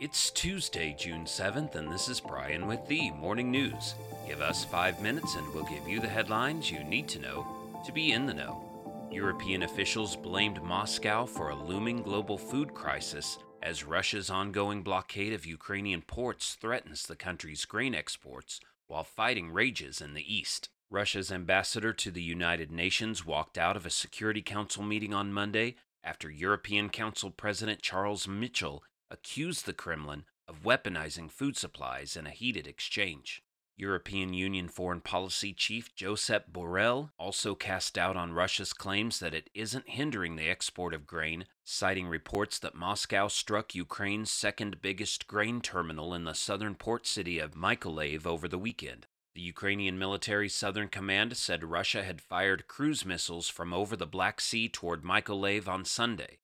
It's Tuesday, June 7th, and this is Brian with the Morning News. Give us five minutes and we'll give you the headlines you need to know to be in the know. European officials blamed Moscow for a looming global food crisis as Russia's ongoing blockade of Ukrainian ports threatens the country's grain exports while fighting rages in the east. Russia's ambassador to the United Nations walked out of a Security Council meeting on Monday after European Council President Charles Michel accused the Kremlin of weaponizing food supplies in a heated exchange. European Union Foreign Policy Chief Josep Borrell also cast doubt on Russia's claims that it isn't hindering the export of grain, citing reports that Moscow struck Ukraine's second biggest grain terminal in the southern port city of Mykolaiv over the weekend. The Ukrainian military southern command said Russia had fired cruise missiles from over the Black Sea toward Mykolaiv on Sunday.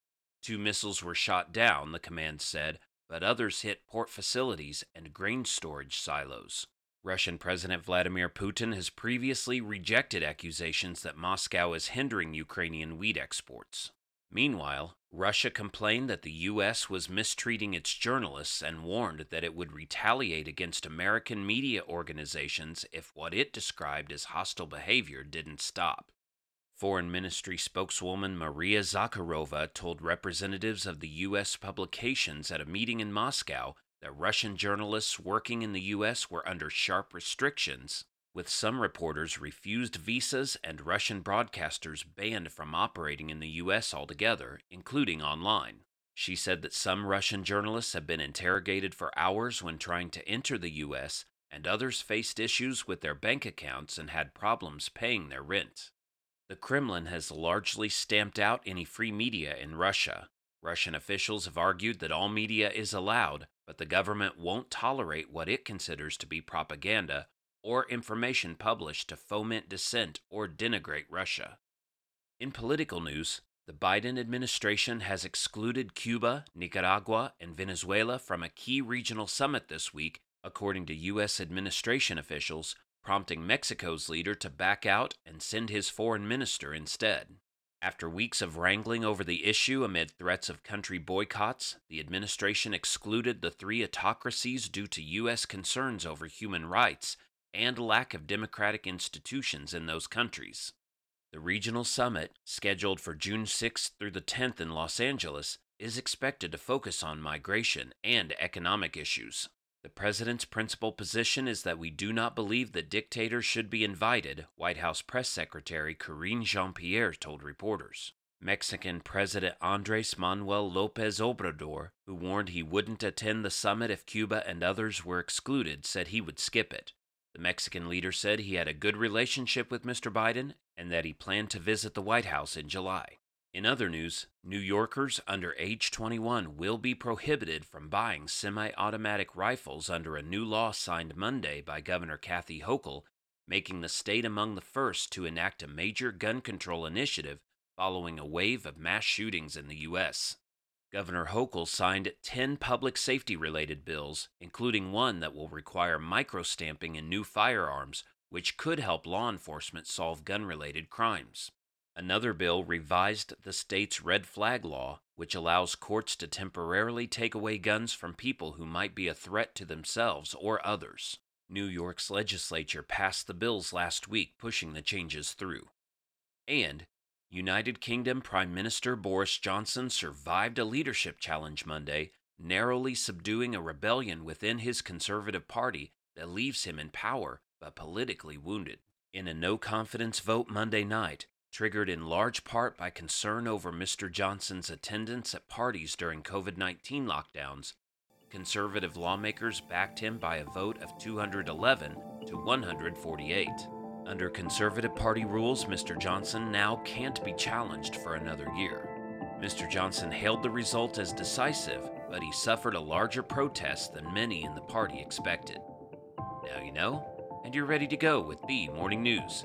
Two missiles were shot down, the command said, but others hit port facilities and grain storage silos. Russian President Vladimir Putin has previously rejected accusations that Moscow is hindering Ukrainian wheat exports. Meanwhile, Russia complained that the U.S. was mistreating its journalists and warned that it would retaliate against American media organizations if what it described as hostile behavior didn't stop. Foreign Ministry spokeswoman Maria Zakharova told representatives of the U.S. publications at a meeting in Moscow that Russian journalists working in the U.S. were under sharp restrictions, with some reporters refused visas and Russian broadcasters banned from operating in the U.S. altogether, including online. She said that some Russian journalists have been interrogated for hours when trying to enter the U.S., and others faced issues with their bank accounts and had problems paying their rent. The Kremlin has largely stamped out any free media in Russia. Russian officials have argued that all media is allowed, but the government won't tolerate what it considers to be propaganda or information published to foment dissent or denigrate Russia. In political news, the Biden administration has excluded Cuba, Nicaragua, and Venezuela from a key regional summit this week, according to U.S. administration officials, prompting Mexico's leader to back out and send his foreign minister instead. After weeks of wrangling over the issue amid threats of country boycotts, the administration excluded the three autocracies due to U.S. concerns over human rights and lack of democratic institutions in those countries. The regional summit, scheduled for June 6th through the 10th in Los Angeles, is expected to focus on migration and economic issues. The president's principal position is that we do not believe that dictators should be invited, White House Press Secretary Karine Jean Pierre told reporters. Mexican President Andres Manuel Lopez Obrador, who warned he wouldn't attend the summit if Cuba and others were excluded, said he would skip it. The Mexican leader said he had a good relationship with Mr. Biden and that he planned to visit the White House in July. In other news, New Yorkers under age 21 will be prohibited from buying semi automatic rifles under a new law signed Monday by Governor Kathy Hochul, making the state among the first to enact a major gun control initiative following a wave of mass shootings in the U.S. Governor Hochul signed 10 public safety related bills, including one that will require microstamping in new firearms, which could help law enforcement solve gun related crimes. Another bill revised the state's red flag law, which allows courts to temporarily take away guns from people who might be a threat to themselves or others. New York's legislature passed the bills last week, pushing the changes through. And United Kingdom Prime Minister Boris Johnson survived a leadership challenge Monday, narrowly subduing a rebellion within his Conservative Party that leaves him in power but politically wounded. In a no confidence vote Monday night, triggered in large part by concern over Mr. Johnson's attendance at parties during COVID 19 lockdowns, conservative lawmakers backed him by a vote of 211 to 148. Under Conservative Party rules, Mr. Johnson now can't be challenged for another year. Mr. Johnson hailed the result as decisive, but he suffered a larger protest than many in the party expected. Now you know, and you're ready to go with the morning news.